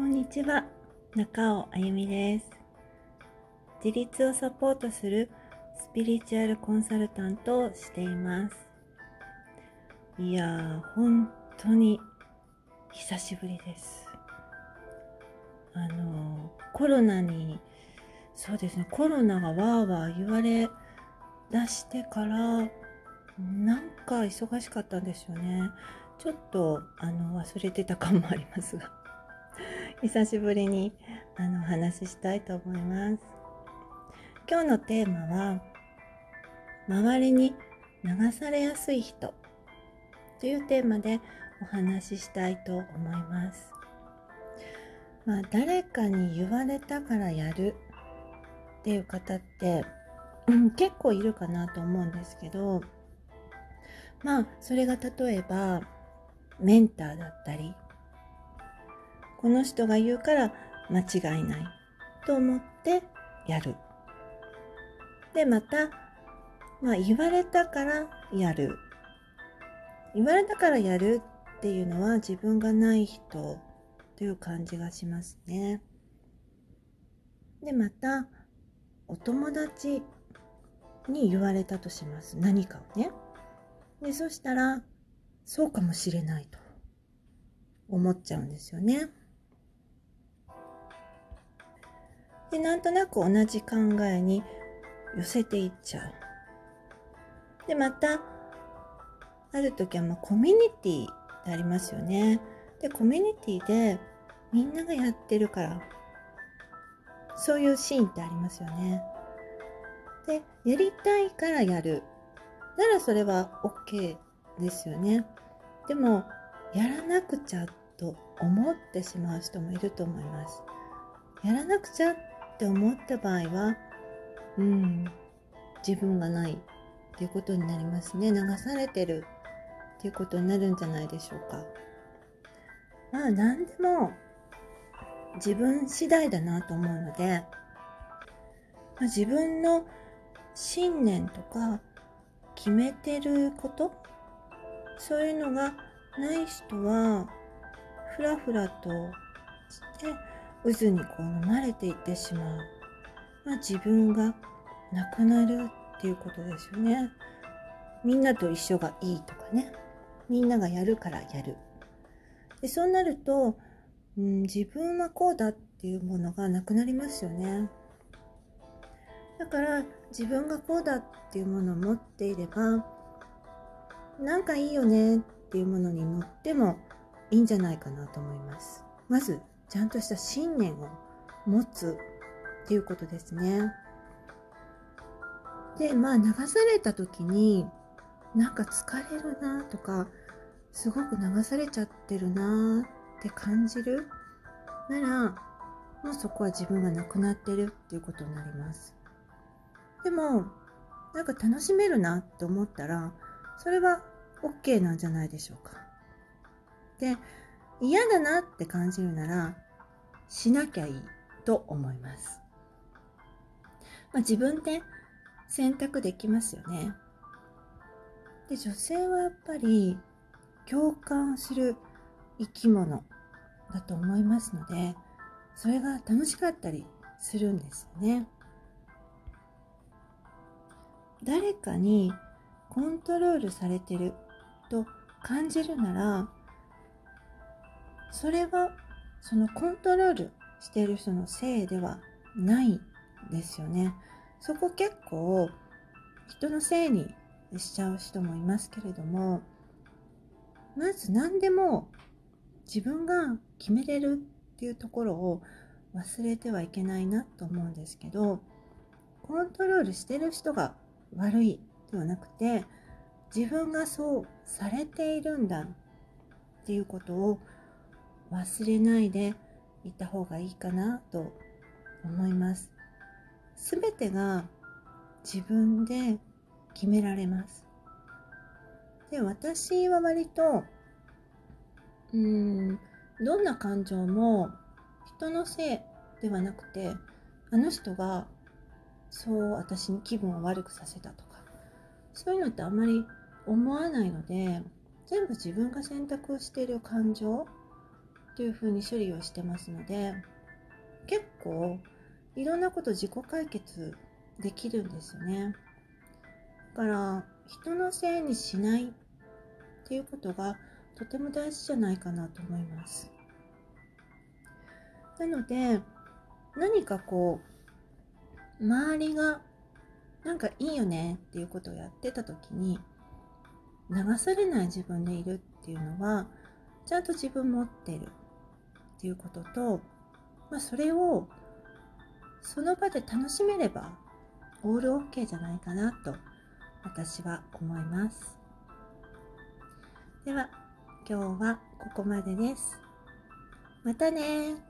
こんにちは。中尾あゆみです。自立をサポートするスピリチュアルコンサルタントをしています。いやー本当に久しぶりです。あのコロナにそうですねコロナがわーわー言われ出してからなんか忙しかったんですよね。ちょっとあの忘れてた感もありますが。久しぶりにあのお話ししたいと思います。今日のテーマは周りに流されやすい人というテーマでお話ししたいと思います。まあ誰かに言われたからやるっていう方って、うん、結構いるかなと思うんですけどまあそれが例えばメンターだったりこの人が言うから間違いない。と思ってやる。でまた、まあ、言われたからやる。言われたからやるっていうのは自分がない人という感じがしますね。でまたお友達に言われたとします。何かをね。でそしたらそうかもしれないと思っちゃうんですよね。でなんとなく同じ考えに寄せていっちゃう。でまたある時はまコミュニティってありますよね。でコミュニティでみんながやってるからそういうシーンってありますよね。でやりたいからやるならそれは OK ですよね。でもやらなくちゃと思ってしまう人もいると思います。やらなくちゃっって思った場合はうん自分がないっていうことになりますね。流されてるっていうことになるんじゃないでしょうか。まあ何でも自分次第だなと思うので、まあ、自分の信念とか決めてることそういうのがない人はふらふらとして渦にこう飲まれていってしまう、まあ、自分がなくなるっていうことですよね。みんなと一緒がいいとかね。みんながやるからやる。でそうなると、うん、自分はこうだっていうものがなくなりますよね。だから自分がこうだっていうものを持っていればなんかいいよねっていうものに乗ってもいいんじゃないかなと思います。まずちゃんとした信念を持つっていうことですねでまあ流された時になんか疲れるなとかすごく流されちゃってるなって感じるならもうそこは自分がなくなってるっていうことになりますでもなんか楽しめるなって思ったらそれは OK なんじゃないでしょうか。で嫌だなって感じるならしなきゃいいと思います。まあ、自分で選択できますよね。で女性はやっぱり共感する生き物だと思いますのでそれが楽しかったりするんですよね。誰かにコントロールされてると感じるならそれはそのコントロールしている人のせいではないですよね。そこ結構人のせいにしちゃう人もいますけれどもまず何でも自分が決めれるっていうところを忘れてはいけないなと思うんですけどコントロールしてる人が悪いではなくて自分がそうされているんだっていうことを忘れないでいた方がいいかなと思います。すべてが自分で決められます。で、私は割と、うん、どんな感情も人のせいではなくて、あの人がそう私に気分を悪くさせたとかそういうのってあんまり思わないので全部自分が選択している感情っていう風に処理をしてますので結構いろんなこと自己解決できるんですよね。だから人のせいにしないっていうことがとても大事じゃないかなと思います。なので何かこう周りがなんかいいよねっていうことをやってた時に流されない自分でいるっていうのはちゃんと自分持ってる。っていうことと、まあ、それをその場で楽しめればオールオッケーじゃないかなと私は思います。では今日はここまでです。またね